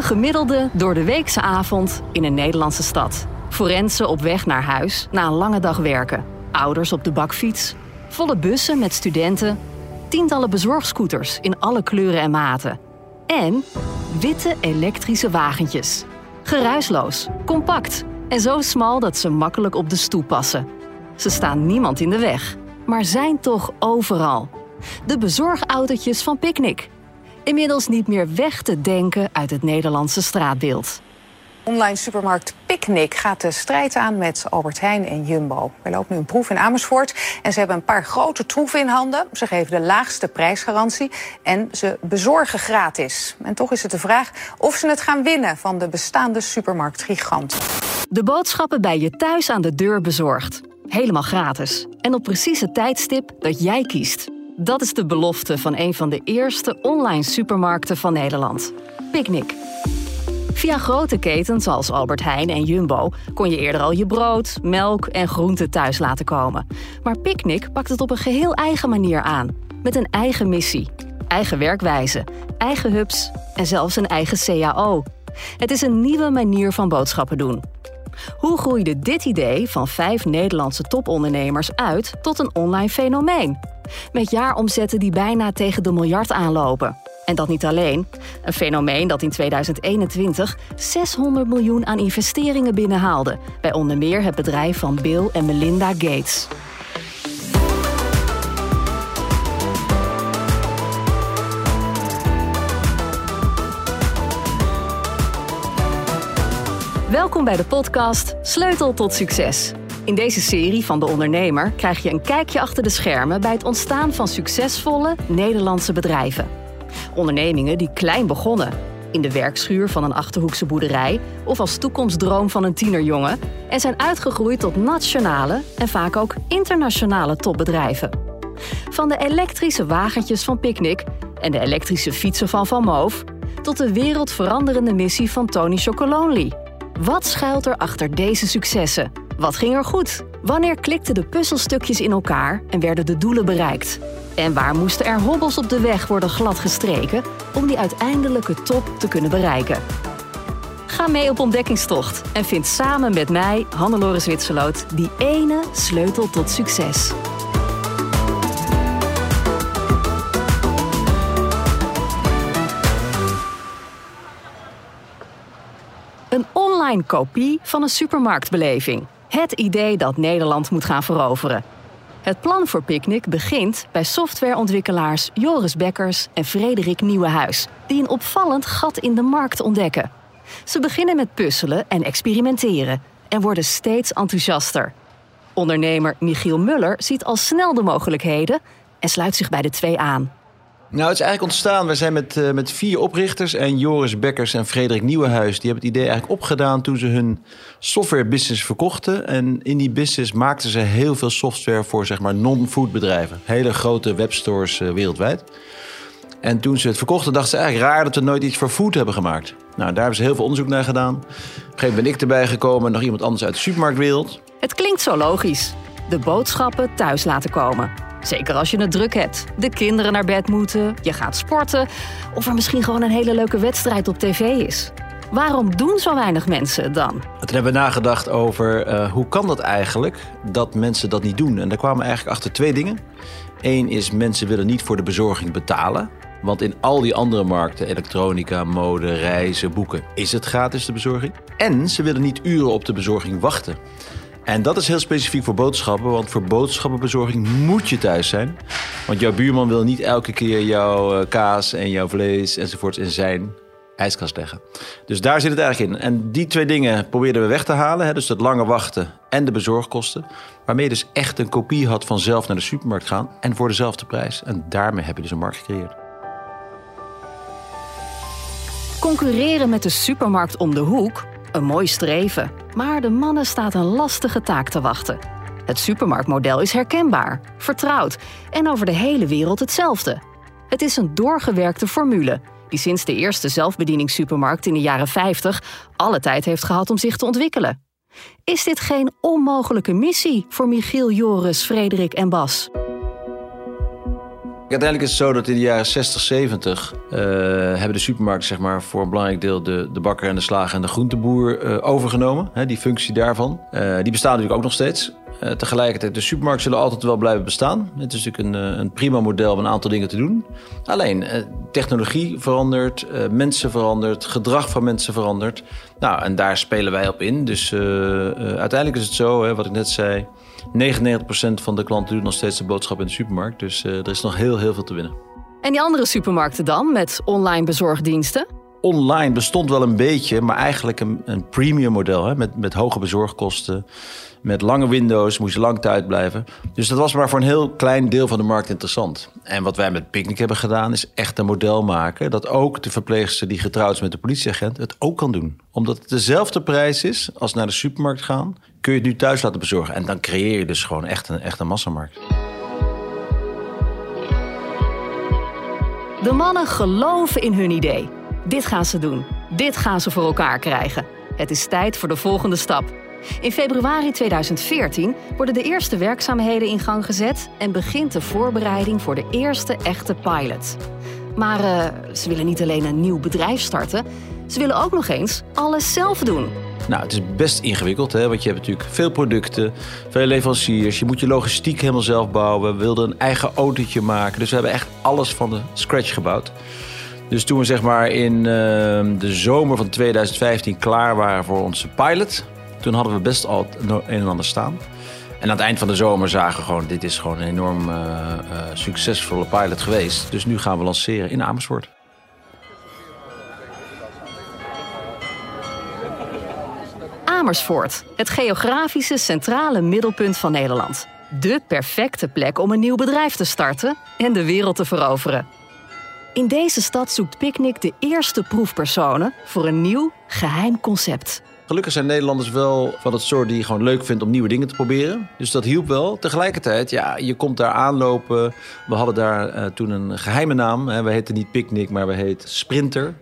Een gemiddelde door de weekse avond in een Nederlandse stad. Forensen op weg naar huis na een lange dag werken. Ouders op de bakfiets. Volle bussen met studenten. Tientallen bezorgscooters in alle kleuren en maten. En witte elektrische wagentjes. Geruisloos, compact en zo smal dat ze makkelijk op de stoep passen. Ze staan niemand in de weg, maar zijn toch overal. De bezorgautootjes van Picnic. Inmiddels niet meer weg te denken uit het Nederlandse straatbeeld. Online supermarkt Picnic gaat de strijd aan met Albert Heijn en Jumbo. We lopen nu een proef in Amersfoort en ze hebben een paar grote troeven in handen. Ze geven de laagste prijsgarantie en ze bezorgen gratis. En toch is het de vraag of ze het gaan winnen van de bestaande supermarktgigant. De boodschappen bij je thuis aan de deur bezorgd. Helemaal gratis. En op precies het tijdstip dat jij kiest. Dat is de belofte van een van de eerste online supermarkten van Nederland. Picnic. Via grote ketens als Albert Heijn en Jumbo kon je eerder al je brood, melk en groenten thuis laten komen. Maar Picnic pakt het op een geheel eigen manier aan. Met een eigen missie, eigen werkwijze, eigen hubs en zelfs een eigen CAO. Het is een nieuwe manier van boodschappen doen. Hoe groeide dit idee van vijf Nederlandse topondernemers uit tot een online fenomeen? Met jaaromzetten die bijna tegen de miljard aanlopen. En dat niet alleen. Een fenomeen dat in 2021 600 miljoen aan investeringen binnenhaalde. Bij onder meer het bedrijf van Bill en Melinda Gates. Welkom bij de podcast Sleutel tot Succes. In deze serie van De Ondernemer krijg je een kijkje achter de schermen bij het ontstaan van succesvolle Nederlandse bedrijven. Ondernemingen die klein begonnen, in de werkschuur van een achterhoekse boerderij of als toekomstdroom van een tienerjongen en zijn uitgegroeid tot nationale en vaak ook internationale topbedrijven. Van de elektrische wagentjes van Picnic en de elektrische fietsen van Van Moof tot de wereldveranderende missie van Tony Chocolonely. Wat schuilt er achter deze successen? Wat ging er goed? Wanneer klikten de puzzelstukjes in elkaar en werden de doelen bereikt? En waar moesten er hobbels op de weg worden gladgestreken om die uiteindelijke top te kunnen bereiken? Ga mee op ontdekkingstocht en vind samen met mij, Hannelore Zwitserloot, die ene sleutel tot succes. Een online kopie van een supermarktbeleving. Het idee dat Nederland moet gaan veroveren. Het plan voor Picnic begint bij softwareontwikkelaars Joris Bekkers en Frederik Nieuwenhuis, die een opvallend gat in de markt ontdekken. Ze beginnen met puzzelen en experimenteren en worden steeds enthousiaster. Ondernemer Michiel Muller ziet al snel de mogelijkheden en sluit zich bij de twee aan. Nou, het is eigenlijk ontstaan. We zijn met, uh, met vier oprichters en Joris Bekkers en Frederik Nieuwenhuis. Die hebben het idee eigenlijk opgedaan toen ze hun softwarebusiness verkochten. En in die business maakten ze heel veel software voor zeg maar non-food bedrijven. Hele grote webstores uh, wereldwijd. En toen ze het verkochten, dachten ze eigenlijk raar dat we nooit iets voor food hebben gemaakt. Nou, daar hebben ze heel veel onderzoek naar gedaan. Op een gegeven moment ben ik erbij gekomen en nog iemand anders uit de supermarktwereld. Het klinkt zo logisch. De boodschappen thuis laten komen. Zeker als je het druk hebt. De kinderen naar bed moeten, je gaat sporten of er misschien gewoon een hele leuke wedstrijd op tv is. Waarom doen zo weinig mensen het dan? Toen hebben we nagedacht over uh, hoe kan dat eigenlijk dat mensen dat niet doen. En daar kwamen we eigenlijk achter twee dingen. Eén is mensen willen niet voor de bezorging betalen. Want in al die andere markten, elektronica, mode, reizen, boeken, is het gratis de bezorging. En ze willen niet uren op de bezorging wachten. En dat is heel specifiek voor boodschappen, want voor boodschappenbezorging moet je thuis zijn. Want jouw buurman wil niet elke keer jouw kaas en jouw vlees enzovoorts in zijn ijskast leggen. Dus daar zit het eigenlijk in. En die twee dingen probeerden we weg te halen. Hè, dus het lange wachten en de bezorgkosten. Waarmee je dus echt een kopie had van zelf naar de supermarkt gaan. En voor dezelfde prijs. En daarmee heb je dus een markt gecreëerd. Concurreren met de supermarkt om de hoek een mooi streven, maar de mannen staat een lastige taak te wachten. Het supermarktmodel is herkenbaar, vertrouwd en over de hele wereld hetzelfde. Het is een doorgewerkte formule die sinds de eerste zelfbedieningssupermarkt in de jaren 50 alle tijd heeft gehad om zich te ontwikkelen. Is dit geen onmogelijke missie voor Michiel, Joris, Frederik en Bas? Uiteindelijk is het zo dat in de jaren 60, 70 uh, hebben de supermarkten zeg maar, voor een belangrijk deel de, de bakker en de slager en de groenteboer uh, overgenomen. Hè, die functie daarvan. Uh, die bestaan natuurlijk ook nog steeds. Tegelijkertijd, de supermarkten zullen altijd wel blijven bestaan. Het is natuurlijk een, een prima model om een aantal dingen te doen. Alleen, technologie verandert, mensen verandert, gedrag van mensen verandert. Nou, en daar spelen wij op in. Dus uiteindelijk is het zo, hè, wat ik net zei... 99% van de klanten doen nog steeds de boodschap in de supermarkt. Dus er is nog heel, heel veel te winnen. En die andere supermarkten dan, met online bezorgdiensten? Online bestond wel een beetje, maar eigenlijk een, een premium model. Hè, met, met hoge bezorgkosten, met lange windows, moest je lang thuis blijven. Dus dat was maar voor een heel klein deel van de markt interessant. En wat wij met Picnic hebben gedaan, is echt een model maken... dat ook de verpleegster die getrouwd is met de politieagent het ook kan doen. Omdat het dezelfde prijs is als naar de supermarkt gaan... kun je het nu thuis laten bezorgen. En dan creëer je dus gewoon echt een, echt een massamarkt. De mannen geloven in hun idee. Dit gaan ze doen. Dit gaan ze voor elkaar krijgen. Het is tijd voor de volgende stap. In februari 2014 worden de eerste werkzaamheden in gang gezet en begint de voorbereiding voor de eerste echte pilot. Maar uh, ze willen niet alleen een nieuw bedrijf starten, ze willen ook nog eens alles zelf doen. Nou, het is best ingewikkeld, hè? want je hebt natuurlijk veel producten, veel leveranciers. Je moet je logistiek helemaal zelf bouwen. We wilden een eigen autootje maken. Dus we hebben echt alles van de scratch gebouwd. Dus toen we zeg maar in uh, de zomer van 2015 klaar waren voor onze pilot, toen hadden we best al een en ander staan. En aan het eind van de zomer zagen we gewoon, dit is gewoon een enorm uh, uh, succesvolle pilot geweest. Dus nu gaan we lanceren in Amersfoort. Amersfoort, het geografische centrale middelpunt van Nederland. De perfecte plek om een nieuw bedrijf te starten en de wereld te veroveren. In deze stad zoekt Picnic de eerste proefpersonen voor een nieuw, geheim concept. Gelukkig zijn Nederlanders wel van het soort die gewoon leuk vindt om nieuwe dingen te proberen. Dus dat hielp wel. Tegelijkertijd, ja, je komt daar aanlopen. We hadden daar uh, toen een geheime naam. Hè. We heten niet Picnic, maar we heet Sprinter.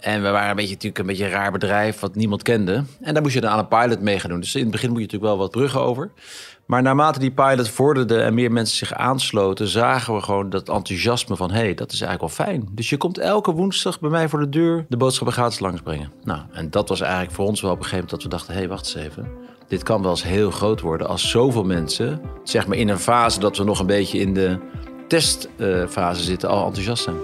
En we waren een beetje, natuurlijk een beetje een raar bedrijf wat niemand kende. En daar moest je dan aan een pilot mee gaan doen. Dus in het begin moet je natuurlijk wel wat bruggen over. Maar naarmate die pilot vorderde en meer mensen zich aansloten, zagen we gewoon dat enthousiasme van hé, hey, dat is eigenlijk wel fijn. Dus je komt elke woensdag bij mij voor de deur de boodschappen gratis langsbrengen. Nou, en dat was eigenlijk voor ons wel op een gegeven moment dat we dachten, hé, hey, wacht eens even. Dit kan wel eens heel groot worden als zoveel mensen, zeg maar in een fase dat we nog een beetje in de testfase zitten, al enthousiast zijn.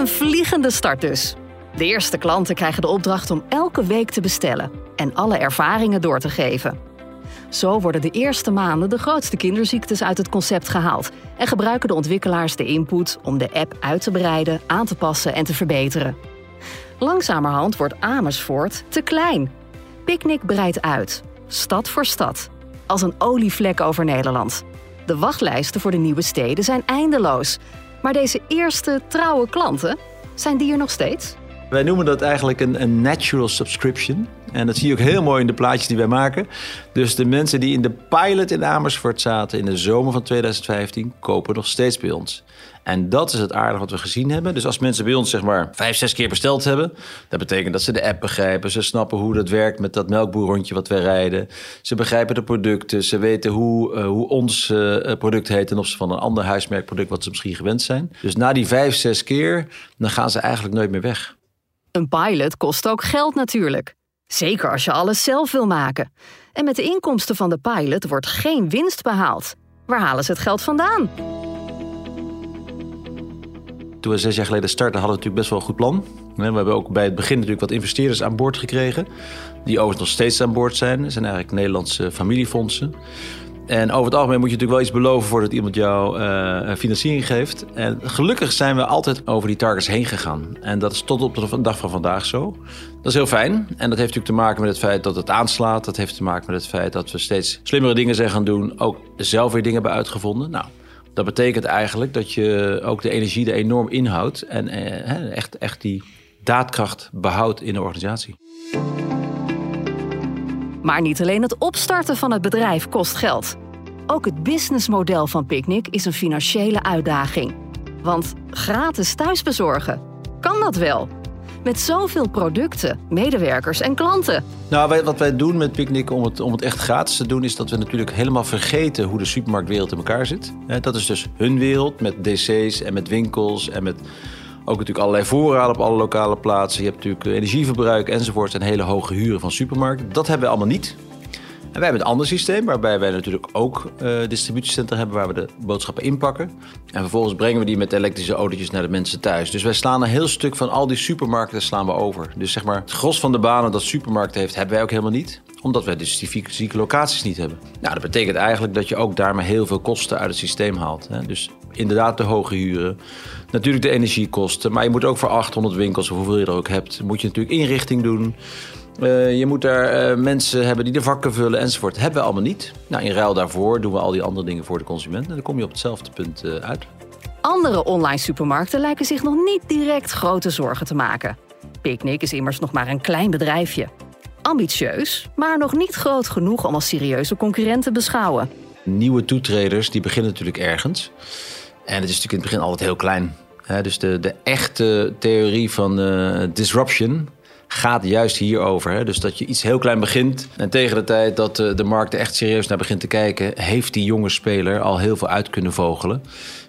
Een vliegende start dus. De eerste klanten krijgen de opdracht om elke week te bestellen en alle ervaringen door te geven. Zo worden de eerste maanden de grootste kinderziektes uit het concept gehaald en gebruiken de ontwikkelaars de input om de app uit te breiden, aan te passen en te verbeteren. Langzamerhand wordt Amersfoort te klein. Picnic breidt uit, stad voor stad, als een olievlek over Nederland. De wachtlijsten voor de nieuwe steden zijn eindeloos. Maar deze eerste trouwe klanten, zijn die er nog steeds? Wij noemen dat eigenlijk een, een, natural subscription. En dat zie je ook heel mooi in de plaatjes die wij maken. Dus de mensen die in de pilot in Amersfoort zaten in de zomer van 2015, kopen nog steeds bij ons. En dat is het aardige wat we gezien hebben. Dus als mensen bij ons zeg maar vijf, zes keer besteld hebben, dat betekent dat ze de app begrijpen. Ze snappen hoe dat werkt met dat melkboerrondje wat wij rijden. Ze begrijpen de producten. Ze weten hoe, uh, hoe ons uh, product heet ten opzichte van een ander huismerkproduct wat ze misschien gewend zijn. Dus na die vijf, zes keer, dan gaan ze eigenlijk nooit meer weg. Een pilot kost ook geld natuurlijk. Zeker als je alles zelf wil maken. En met de inkomsten van de pilot wordt geen winst behaald. Waar halen ze het geld vandaan? Toen we zes jaar geleden startten, hadden we natuurlijk best wel een goed plan. We hebben ook bij het begin natuurlijk wat investeerders aan boord gekregen. Die overigens nog steeds aan boord zijn. Dat zijn eigenlijk Nederlandse familiefondsen. En over het algemeen moet je natuurlijk wel iets beloven voordat iemand jou uh, financiering geeft. En gelukkig zijn we altijd over die targets heen gegaan. En dat is tot op de dag van vandaag zo. Dat is heel fijn. En dat heeft natuurlijk te maken met het feit dat het aanslaat. Dat heeft te maken met het feit dat we steeds slimmere dingen zijn gaan doen. Ook zelf weer dingen hebben uitgevonden. Nou, dat betekent eigenlijk dat je ook de energie er enorm inhoudt. En eh, echt, echt die daadkracht behoudt in de organisatie. Maar niet alleen het opstarten van het bedrijf kost geld. Ook het businessmodel van Picnic is een financiële uitdaging. Want gratis thuisbezorgen, kan dat wel? Met zoveel producten, medewerkers en klanten. Nou, wat wij doen met Picnic om het, om het echt gratis te doen... is dat we natuurlijk helemaal vergeten hoe de supermarktwereld in elkaar zit. Dat is dus hun wereld met DC's en met winkels en met... Ook natuurlijk allerlei voorraden op alle lokale plaatsen. Je hebt natuurlijk energieverbruik enzovoort en hele hoge huren van supermarkten. Dat hebben we allemaal niet. En wij hebben een ander systeem waarbij wij natuurlijk ook uh, distributiecentra hebben waar we de boodschappen inpakken. En vervolgens brengen we die met elektrische autootjes naar de mensen thuis. Dus wij slaan een heel stuk van al die supermarkten slaan we over. Dus zeg maar, het gros van de banen dat supermarkten heeft, hebben wij ook helemaal niet omdat wij dus die fysieke locaties niet hebben. Nou, dat betekent eigenlijk dat je ook daarmee heel veel kosten uit het systeem haalt. Hè? Dus inderdaad de hoge huren, natuurlijk de energiekosten. Maar je moet ook voor 800 winkels, of hoeveel je er ook hebt, moet je natuurlijk inrichting doen. Uh, je moet daar uh, mensen hebben die de vakken vullen enzovoort. Hebben we allemaal niet. Nou, in ruil daarvoor doen we al die andere dingen voor de consument. En dan kom je op hetzelfde punt uh, uit. Andere online supermarkten lijken zich nog niet direct grote zorgen te maken. Picnic is immers nog maar een klein bedrijfje. Ambitieus, maar nog niet groot genoeg om als serieuze concurrent te beschouwen. Nieuwe toetreders die beginnen natuurlijk ergens. En het is natuurlijk in het begin altijd heel klein. dus de, de echte theorie van disruption gaat juist hierover. Hè? Dus dat je iets heel klein begint. En tegen de tijd dat de markt er echt serieus naar begint te kijken, heeft die jonge speler al heel veel uit kunnen vogelen.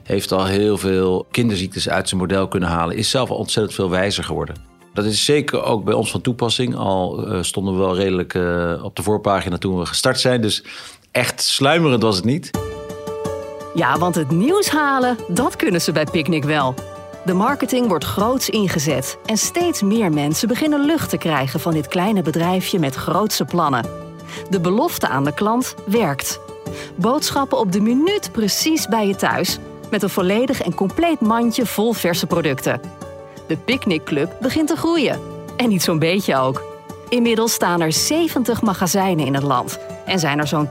Heeft al heel veel kinderziektes uit zijn model kunnen halen. Is zelf al ontzettend veel wijzer geworden. Dat is zeker ook bij ons van toepassing. Al uh, stonden we wel redelijk uh, op de voorpagina toen we gestart zijn. Dus echt sluimerend was het niet. Ja, want het nieuws halen, dat kunnen ze bij Picnic wel. De marketing wordt groots ingezet en steeds meer mensen beginnen lucht te krijgen van dit kleine bedrijfje met grootse plannen. De belofte aan de klant werkt. Boodschappen op de minuut precies bij je thuis, met een volledig en compleet mandje vol verse producten. De Picnic Club begint te groeien. En niet zo'n beetje ook. Inmiddels staan er 70 magazijnen in het land en zijn er zo'n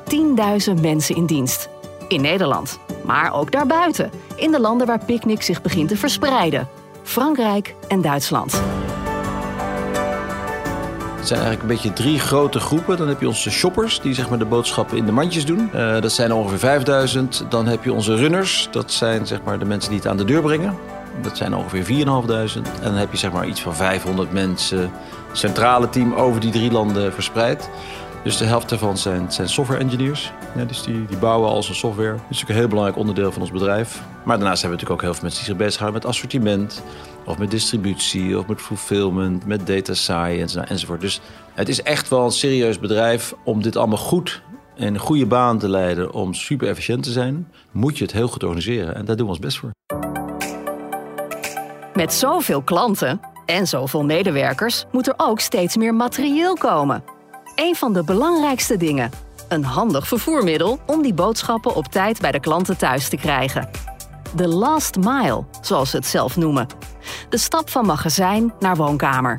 10.000 mensen in dienst. In Nederland, maar ook daarbuiten, in de landen waar Picnic zich begint te verspreiden: Frankrijk en Duitsland. Het zijn eigenlijk een beetje drie grote groepen. Dan heb je onze shoppers, die zeg maar de boodschappen in de mandjes doen. Uh, dat zijn ongeveer 5000. Dan heb je onze runners, dat zijn zeg maar de mensen die het aan de deur brengen. Dat zijn ongeveer 4.500. En dan heb je zeg maar iets van 500 mensen, centrale team over die drie landen verspreid. Dus de helft daarvan zijn, zijn software engineers. Dus die, die bouwen al zijn software. Dat is natuurlijk een heel belangrijk onderdeel van ons bedrijf. Maar daarnaast hebben we natuurlijk ook heel veel mensen die zich bezighouden met assortiment. Of met distributie, of met fulfillment, met data science nou, enzovoort. Dus het is echt wel een serieus bedrijf om dit allemaal goed en een goede baan te leiden. Om super efficiënt te zijn, moet je het heel goed organiseren. En daar doen we ons best voor. Met zoveel klanten en zoveel medewerkers moet er ook steeds meer materieel komen. Een van de belangrijkste dingen. Een handig vervoermiddel om die boodschappen op tijd bij de klanten thuis te krijgen. De last mile, zoals ze het zelf noemen. De stap van magazijn naar woonkamer.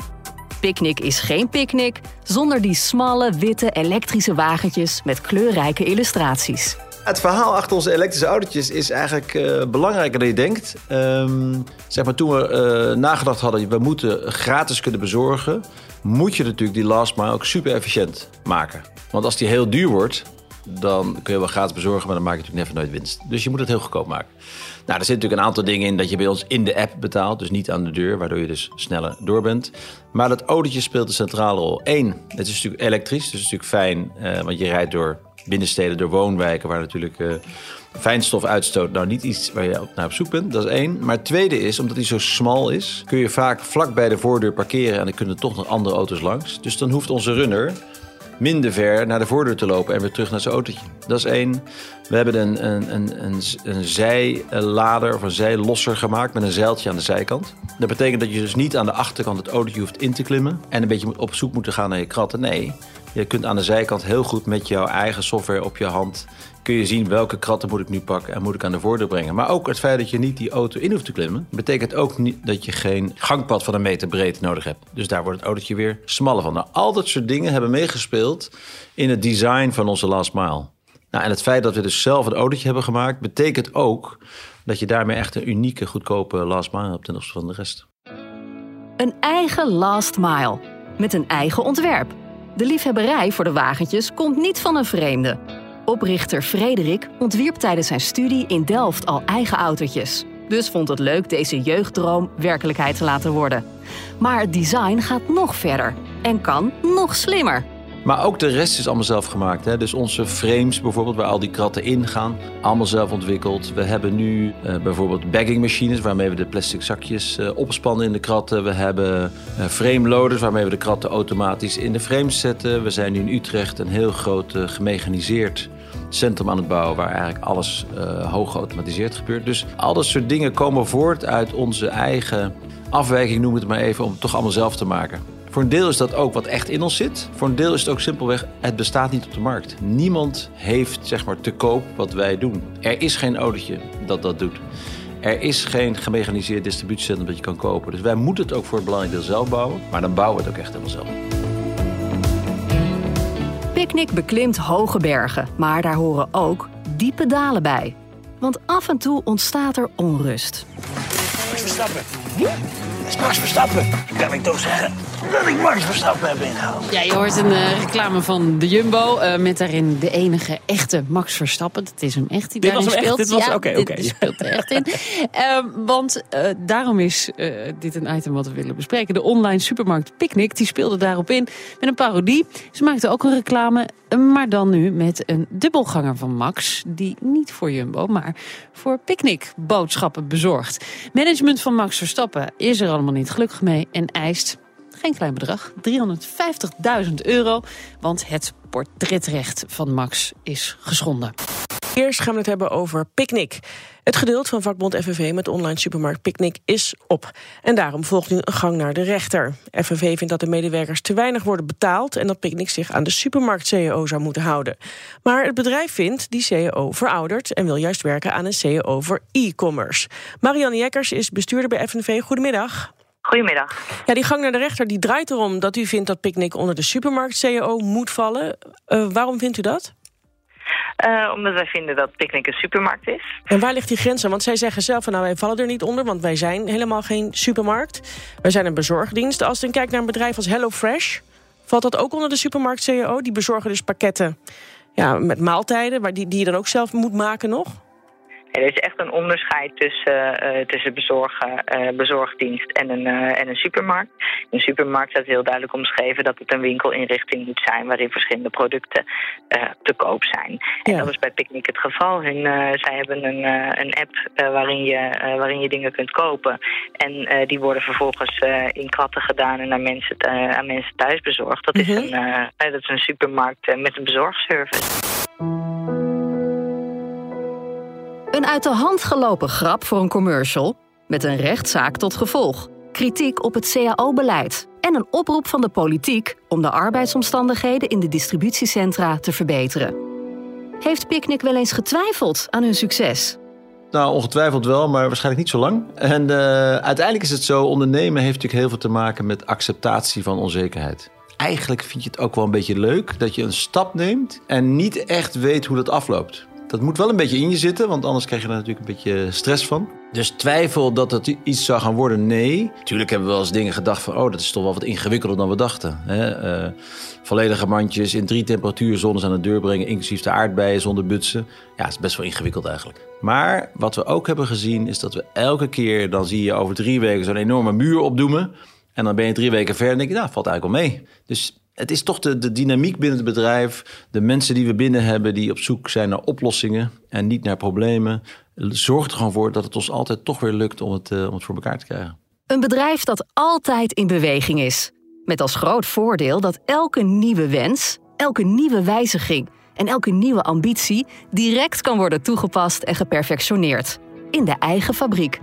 Picnic is geen picknick zonder die smalle, witte elektrische wagentjes met kleurrijke illustraties. Het verhaal achter onze elektrische autootjes is eigenlijk uh, belangrijker dan je denkt. Um, zeg maar, toen we uh, nagedacht hadden, we moeten gratis kunnen bezorgen, moet je natuurlijk die last mile ook super efficiënt maken. Want als die heel duur wordt, dan kun je wel gratis bezorgen, maar dan maak je natuurlijk never nooit winst. Dus je moet het heel goedkoop maken. Nou, er zitten natuurlijk een aantal dingen in dat je bij ons in de app betaalt, dus niet aan de deur, waardoor je dus sneller door bent. Maar dat autootje speelt een centrale rol. Eén, het is natuurlijk elektrisch, dus is natuurlijk fijn, uh, want je rijdt door binnensteden, door woonwijken, waar natuurlijk uh, fijnstof uitstoot. Nou, niet iets waar je naar op zoek bent, dat is één. Maar het tweede is, omdat hij zo smal is, kun je vaak vlak bij de voordeur parkeren en dan kunnen toch nog andere auto's langs. Dus dan hoeft onze runner minder ver naar de voordeur te lopen en weer terug naar zijn autootje. Dat is één. We hebben een, een, een, een, een zijlader of een zijlosser gemaakt met een zeiltje aan de zijkant. Dat betekent dat je dus niet aan de achterkant het autootje hoeft in te klimmen en een beetje op zoek moeten gaan naar je kratten. Nee, je kunt aan de zijkant heel goed met jouw eigen software op je hand kun je zien welke kratten moet ik nu pakken en moet ik aan de voordeur brengen. Maar ook het feit dat je niet die auto in hoeft te klimmen, betekent ook niet dat je geen gangpad van een meter breed nodig hebt. Dus daar wordt het autootje weer smaller van. Nou, al dat soort dingen hebben meegespeeld in het design van onze last mile. Nou, en het feit dat we dus zelf een autootje hebben gemaakt, betekent ook dat je daarmee echt een unieke, goedkope last mile hebt ten opzichte van de rest. Een eigen last mile met een eigen ontwerp. De liefhebberij voor de wagentjes komt niet van een vreemde. Oprichter Frederik ontwierp tijdens zijn studie in Delft al eigen autootjes. dus vond het leuk deze jeugddroom werkelijkheid te laten worden. Maar het design gaat nog verder en kan nog slimmer. Maar ook de rest is allemaal zelf gemaakt. Hè? Dus onze frames bijvoorbeeld, waar al die kratten in gaan, allemaal zelf ontwikkeld. We hebben nu uh, bijvoorbeeld bagging machines, waarmee we de plastic zakjes uh, opspannen in de kratten. We hebben uh, frame loaders, waarmee we de kratten automatisch in de frames zetten. We zijn nu in Utrecht een heel groot gemechaniseerd centrum aan het bouwen... waar eigenlijk alles hoog geautomatiseerd gebeurt. Dus al dat soort dingen komen voort uit onze eigen afwijking, noem het maar even... om het toch allemaal zelf te maken. Voor een deel is dat ook wat echt in ons zit. Voor een deel is het ook simpelweg, het bestaat niet op de markt. Niemand heeft zeg maar te koop wat wij doen. Er is geen autootje dat dat doet. Er is geen gemechaniseerd distributiecentrum dat je kan kopen. Dus wij moeten het ook voor het belangrijk deel zelf bouwen. Maar dan bouwen we het ook echt helemaal zelf. Picnic beklimt hoge bergen, maar daar horen ook diepe dalen bij. Want af en toe ontstaat er onrust. Verstappen. is Max Verstappen. Kan ik toch zeggen dat ik Max Verstappen heb ingehaald. Ja, je hoort een uh, reclame van de Jumbo uh, met daarin de enige echte Max Verstappen. Dat is hem echt die dit daarin was hem speelt. Echt? Dit was, ja, oké, dit speelt er echt in. Uh, want daarom is dit een item wat we willen bespreken. De online supermarkt Picnic, die speelde daarop in met een parodie. Ze maakte ook een reclame, maar dan nu met een dubbelganger van Max. Die niet voor Jumbo, maar voor Picnic boodschappen bezorgt. Management van Max Verstappen is er allemaal niet gelukkig mee en eist geen klein bedrag, 350.000 euro. Want het portretrecht van Max is geschonden. Eerst gaan we het hebben over Picnic. Het geduld van vakbond FNV met de online supermarkt Picnic is op. En daarom volgt nu een gang naar de rechter. FNV vindt dat de medewerkers te weinig worden betaald... en dat Picnic zich aan de supermarkt-CEO zou moeten houden. Maar het bedrijf vindt die CEO verouderd... en wil juist werken aan een CEO voor e-commerce. Marianne Jekkers is bestuurder bij FNV. Goedemiddag. Goedemiddag. Ja, die gang naar de rechter die draait erom dat u vindt dat Picnic onder de supermarkt-CEO moet vallen. Uh, waarom vindt u dat? Uh, omdat wij vinden dat Picnic een supermarkt is. En waar ligt die grens aan? Want zij zeggen zelf nou wij vallen er niet onder, want wij zijn helemaal geen supermarkt. Wij zijn een bezorgdienst. Als je kijkt naar een bedrijf als HelloFresh, valt dat ook onder de supermarkt-CEO? Die bezorgen dus pakketten ja, met maaltijden, die, die je dan ook zelf moet maken nog? Er is echt een onderscheid tussen, uh, tussen bezorgen, uh, bezorgdienst en een, uh, en een supermarkt. In een supermarkt staat heel duidelijk omschreven dat het een winkelinrichting moet zijn waarin verschillende producten te koop zijn. Ja. En dat is bij Picnic het geval. Hun, zij hebben een, een app waarin, je, waarin je dingen kunt kopen. En die worden vervolgens in kratten gedaan en aan mensen, aan mensen thuis bezorgd. Dat, -hmm. is een, dat is een supermarkt met een bezorgservice. Een uit de hand gelopen grap voor een commercial met een rechtszaak tot gevolg. Kritiek op het CAO-beleid en een oproep van de politiek om de arbeidsomstandigheden in de distributiecentra te verbeteren. Heeft Picnic wel eens getwijfeld aan hun succes? Nou, ongetwijfeld wel, maar waarschijnlijk niet zo lang. En uh, uiteindelijk is het zo, ondernemen heeft natuurlijk heel veel te maken met acceptatie van onzekerheid. Eigenlijk vind je het ook wel een beetje leuk dat je een stap neemt en niet echt weet hoe dat afloopt. Dat moet wel een beetje in je zitten, want anders krijg je er natuurlijk een beetje stress van. Dus twijfel dat het iets zou gaan worden, nee. Tuurlijk hebben we wel eens dingen gedacht van... oh, dat is toch wel wat ingewikkelder dan we dachten. Hè? Uh, volledige mandjes in drie temperatuurzones aan de deur brengen... inclusief de aardbeien zonder butsen. Ja, is best wel ingewikkeld eigenlijk. Maar wat we ook hebben gezien is dat we elke keer... dan zie je over drie weken zo'n enorme muur opdoemen... en dan ben je drie weken verder en denk je, nou, valt eigenlijk wel mee. Dus het is toch de, de, dynamiek binnen het bedrijf. De mensen die we binnen hebben die op zoek zijn naar oplossingen en niet naar problemen. Zorgt er gewoon voor dat het ons altijd toch weer lukt om het, uh, om het voor elkaar te krijgen. Een bedrijf dat altijd in beweging is. Met als groot voordeel dat elke nieuwe wens, elke nieuwe wijziging en elke nieuwe ambitie direct kan worden toegepast en geperfectioneerd. In de eigen fabriek.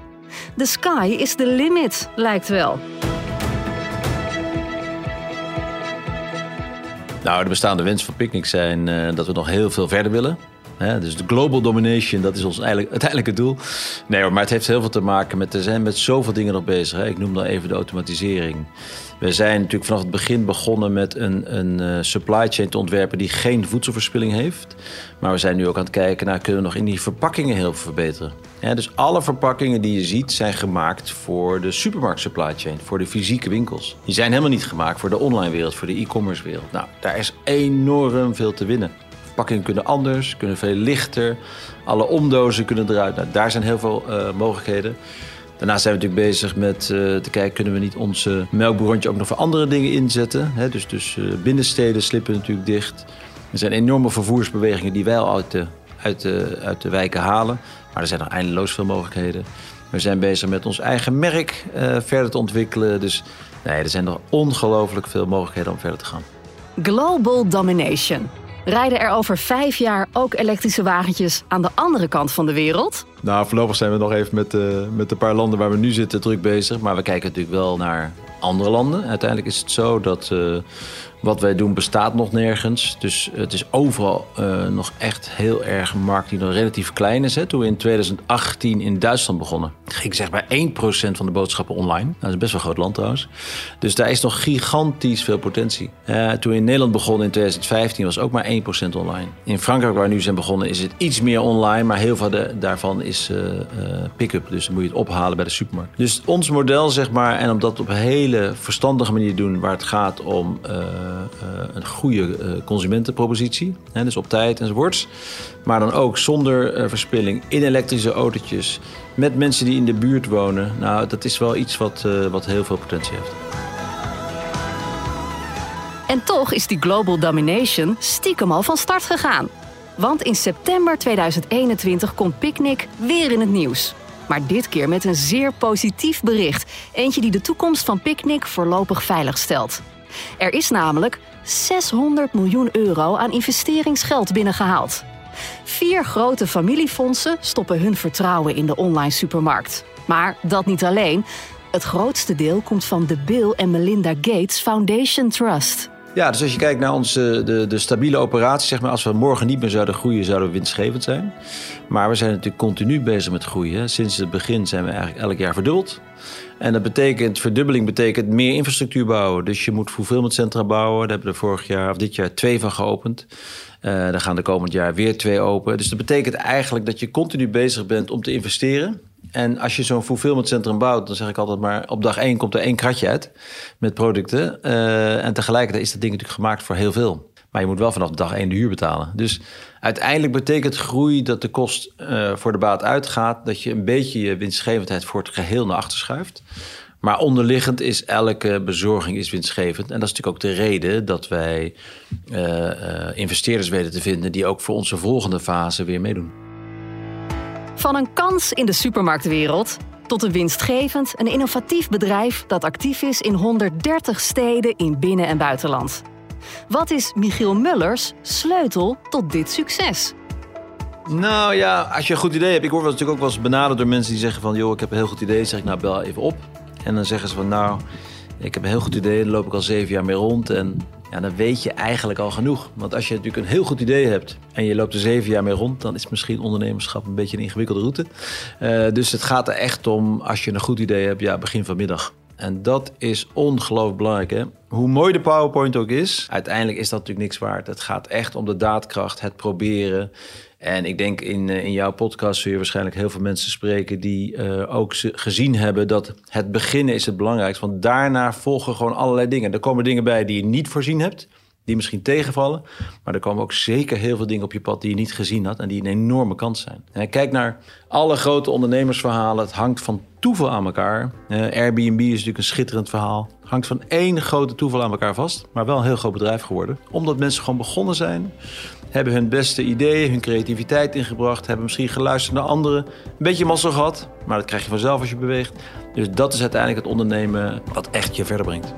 The sky is the limit, lijkt wel. Nou, de bestaande wens van Picnic zijn uh, dat we nog heel veel verder willen. Dus de global domination, dat is ons eigenlijk, doel. Nee, maar het heeft heel veel te maken met... Er zijn met zoveel dingen nog bezig. Hè. Ik noem dan even de automatisering. We zijn natuurlijk vanaf het begin begonnen met een, een uh, supply chain te ontwerpen... die geen voedselverspilling heeft. Maar we zijn nu ook aan het kijken naar... kunnen we nog in die verpakkingen heel veel verbeteren. Dus alle verpakkingen die je ziet zijn gemaakt voor de supermarkt supply chain. Voor de fysieke winkels. Die zijn helemaal niet gemaakt voor de online wereld, voor de e-commerce wereld. Nou, daar is enorm veel te winnen. Verpakkingen kunnen anders, kunnen veel lichter. Alle omdozen kunnen eruit. Nou, daar zijn heel veel uh, mogelijkheden. Daarnaast zijn we natuurlijk bezig met uh, te kijken... kunnen we niet onze melkbrontje ook nog voor andere dingen inzetten. Hè? Dus, dus uh, binnensteden slippen natuurlijk dicht. Er zijn enorme vervoersbewegingen die wij al uit de, uit de, uit de wijken halen. Maar er zijn nog eindeloos veel mogelijkheden. We zijn bezig met ons eigen merk verder te ontwikkelen. Dus nee, er zijn nog ongelooflijk veel mogelijkheden om verder te gaan. Global Domination. Rijden er over vijf jaar ook elektrische wagentjes aan de andere kant van de wereld? Nou, voorlopig zijn we nog even met, uh, met de paar landen waar we nu zitten druk bezig. Maar we kijken natuurlijk wel naar andere landen. Uiteindelijk is het zo dat uh, wat wij doen bestaat nog nergens. Dus het is overal uh, nog echt heel erg een markt die nog relatief klein is. Hè. Toen we in 2018 in Duitsland begonnen, ging zeg maar 1% van de boodschappen online. Nou, dat is best wel een groot land trouwens. Dus daar is nog gigantisch veel potentie. Uh, toen we in Nederland begonnen in 2015 was ook maar 1% online. In Frankrijk waar we nu zijn begonnen is het iets meer online. Maar heel veel daarvan is uh, pick-up. Dus dan moet je het ophalen bij de supermarkt. Dus ons model zeg maar, en om dat op een hele verstandige manier doen... waar het gaat om een goede uh, consumentenpropositie. Hè, dus op tijd enzovoorts. Maar dan ook zonder verspilling in elektrische autootjes. Met mensen die in de buurt wonen. Nou, dat is wel iets wat, wat heel veel potentie heeft. En toch is die global domination stiekem al van start gegaan. Want in september 2021 komt Picnic weer in het nieuws. Maar dit keer met een zeer positief bericht. Eentje die de toekomst van Picnic voorlopig veilig stelt. Er is namelijk 600 miljoen euro aan investeringsgeld binnengehaald. Vier grote familiefondsen stoppen hun vertrouwen in de online supermarkt. Maar dat niet alleen. Het grootste deel komt van de Bill en Melinda Gates Foundation Trust. Ja, dus als je kijkt naar onze de, de stabiele operatie, zeg maar, als we morgen niet meer zouden groeien, zouden we winstgevend zijn. Maar we zijn natuurlijk continu bezig met groeien. Sinds het begin zijn we eigenlijk elk jaar verdubbeld. En dat betekent, verdubbeling betekent meer infrastructuur bouwen. Dus je moet fulfillmentcentra bouwen. Daar hebben we vorig jaar of dit jaar twee van geopend. Uh, daar gaan de komend jaar weer twee open. Dus dat betekent eigenlijk dat je continu bezig bent om te investeren. En als je zo'n fulfillmentcentrum bouwt, dan zeg ik altijd maar... op dag één komt er één kratje uit met producten. Uh, en tegelijkertijd is dat ding natuurlijk gemaakt voor heel veel. Maar je moet wel vanaf dag één de huur betalen. Dus uiteindelijk betekent groei dat de kost uh, voor de baat uitgaat... dat je een beetje je winstgevendheid voor het geheel naar achter schuift. Maar onderliggend is elke bezorging is winstgevend. En dat is natuurlijk ook de reden dat wij uh, investeerders weten te vinden... die ook voor onze volgende fase weer meedoen. Van een kans in de supermarktwereld tot een winstgevend en innovatief bedrijf dat actief is in 130 steden in binnen- en buitenland. Wat is Michiel Mullers sleutel tot dit succes? Nou ja, als je een goed idee hebt. Ik word natuurlijk ook wel eens benaderd door mensen die zeggen van... joh, ik heb een heel goed idee. Zeg ik, nou, bel even op. En dan zeggen ze van, nou, ik heb een heel goed idee. Daar loop ik al zeven jaar mee rond. En ja, dan weet je eigenlijk al genoeg. Want als je natuurlijk een heel goed idee hebt en je loopt er zeven jaar mee rond, dan is misschien ondernemerschap een beetje een ingewikkelde route. Uh, dus het gaat er echt om, als je een goed idee hebt, ja, begin vanmiddag. En dat is ongelooflijk belangrijk. Hè? Hoe mooi de PowerPoint ook is, uiteindelijk is dat natuurlijk niks waard. Het gaat echt om de daadkracht, het proberen. En ik denk in, in jouw podcast zul je waarschijnlijk heel veel mensen spreken die uh, ook gezien hebben dat het beginnen is het belangrijkste. Want daarna volgen gewoon allerlei dingen. Er komen dingen bij die je niet voorzien hebt, die misschien tegenvallen. Maar er komen ook zeker heel veel dingen op je pad die je niet gezien had en die een enorme kans zijn. En kijk naar alle grote ondernemersverhalen. Het hangt van toeval aan elkaar. Uh, Airbnb is natuurlijk een schitterend verhaal. Hangt van één grote toeval aan elkaar vast, maar wel een heel groot bedrijf geworden. Omdat mensen gewoon begonnen zijn hebben hun beste ideeën, hun creativiteit ingebracht, hebben misschien geluisterd naar anderen. Een beetje mazzel gehad, maar dat krijg je vanzelf als je beweegt. Dus dat is uiteindelijk het ondernemen wat echt je verder brengt.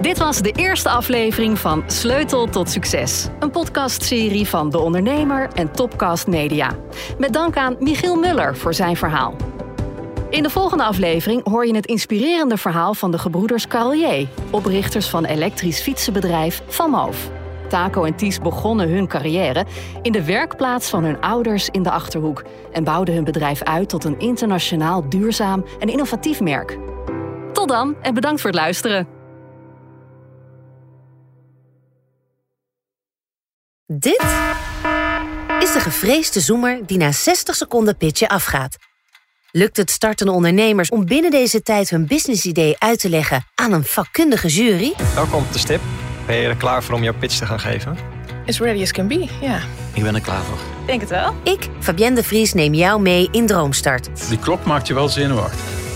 Dit was de eerste aflevering van Sleutel tot Succes. Een podcastserie van De Ondernemer en Topcast Media. Met dank aan Michiel Muller voor zijn verhaal. In de volgende aflevering hoor je het inspirerende verhaal van de gebroeders Carlier, oprichters van elektrisch fietsenbedrijf Van Moof. Taco en Ties begonnen hun carrière in de werkplaats van hun ouders in de Achterhoek en bouwden hun bedrijf uit tot een internationaal duurzaam en innovatief merk. Tot dan en bedankt voor het luisteren. Dit is de gevreesde zoemer die na 60 seconden pitchen afgaat. Lukt het startende ondernemers om binnen deze tijd hun businessidee uit te leggen aan een vakkundige jury? Welkom op de stip. Ben je er klaar voor om jouw pitch te gaan geven? as ready as can be, ja. Ik ben er klaar voor. Denk het wel. Ik, Fabienne de Vries, neem jou mee in Droomstart. Die klok maakt je wel zenuwachtig.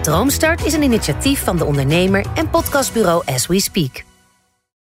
Droomstart is een initiatief van De Ondernemer en podcastbureau As We Speak.